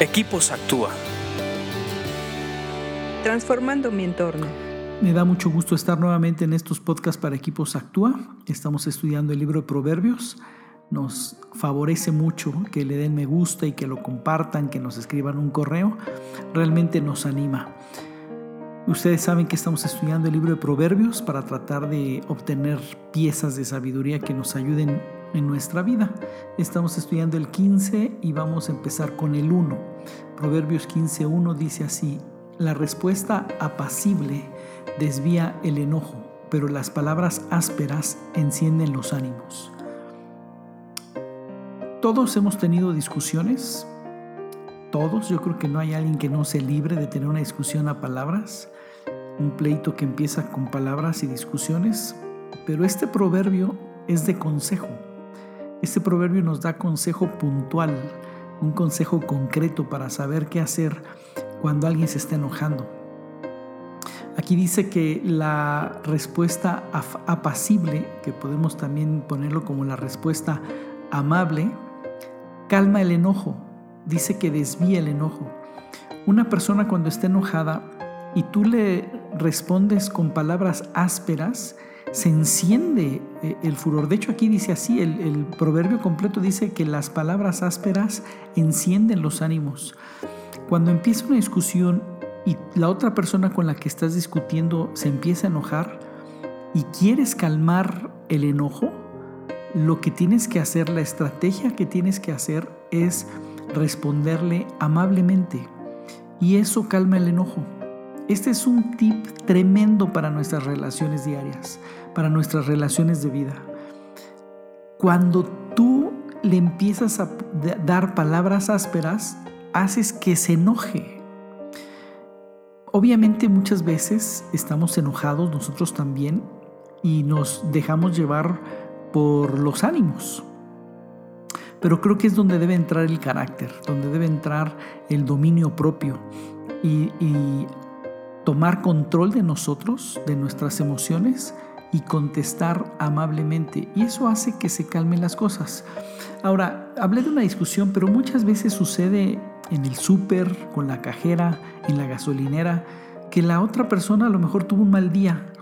Equipos Actúa. Transformando mi entorno. Me da mucho gusto estar nuevamente en estos podcasts para Equipos Actúa. Estamos estudiando el libro de Proverbios. Nos favorece mucho que le den me gusta y que lo compartan, que nos escriban un correo. Realmente nos anima. Ustedes saben que estamos estudiando el libro de Proverbios para tratar de obtener piezas de sabiduría que nos ayuden en nuestra vida. Estamos estudiando el 15 y vamos a empezar con el 1. Proverbios 15.1 dice así, la respuesta apacible desvía el enojo, pero las palabras ásperas encienden los ánimos. Todos hemos tenido discusiones, todos, yo creo que no hay alguien que no se libre de tener una discusión a palabras, un pleito que empieza con palabras y discusiones, pero este proverbio es de consejo. Este proverbio nos da consejo puntual, un consejo concreto para saber qué hacer cuando alguien se está enojando. Aquí dice que la respuesta apacible, que podemos también ponerlo como la respuesta amable, calma el enojo, dice que desvía el enojo. Una persona cuando está enojada y tú le respondes con palabras ásperas, se enciende eh, el furor. De hecho, aquí dice así, el, proverbio completo dice que las palabras ásperas encienden los ánimos. Cuando empieza una discusión y la otra persona con la que estás discutiendo se empieza a enojar y quieres calmar el enojo, lo que tienes que hacer, la estrategia que tienes que hacer es responderle amablemente. Y eso calma el enojo. Este es un tip tremendo para nuestras relaciones diarias, para nuestras relaciones de vida. Cuando tú le empiezas a dar palabras ásperas, haces que se enoje. Obviamente muchas veces estamos enojados nosotros también y nos dejamos llevar por los ánimos. Pero creo que es donde debe entrar el carácter, donde debe entrar el dominio propio y, tomar control de nosotros, de nuestras emociones y contestar amablemente. Y eso hace que se calmen las cosas. Ahora, hablé de una discusión, pero muchas veces sucede en el súper, con la cajera, en la gasolinera, que la otra persona a lo mejor tuvo un mal día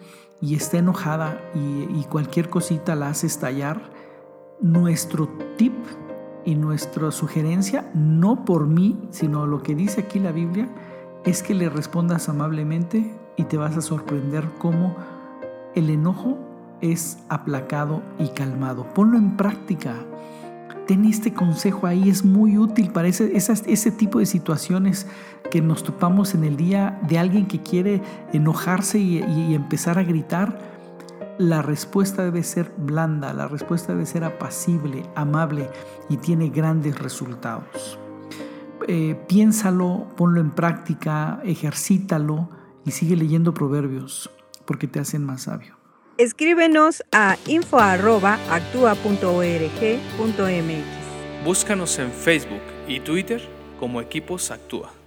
y está enojada y, y cualquier cosita la hace estallar. Nuestro tip y nuestra sugerencia, no por mí, sino lo que dice aquí la Biblia, es que le respondas amablemente y te vas a sorprender cómo el enojo es aplacado y calmado. Ponlo en práctica. Ten este consejo ahí, es muy útil para ese, ese tipo de situaciones que nos topamos en el día de alguien que quiere enojarse y empezar a gritar. La respuesta debe ser blanda, la respuesta debe ser apacible, amable y tiene grandes resultados. Eh, piénsalo, ponlo en práctica, ejercítalo y sigue leyendo proverbios porque te hacen más sabio. Escríbenos a info.actua.org.mx. Búscanos en Facebook y Twitter como Equipos Actúa.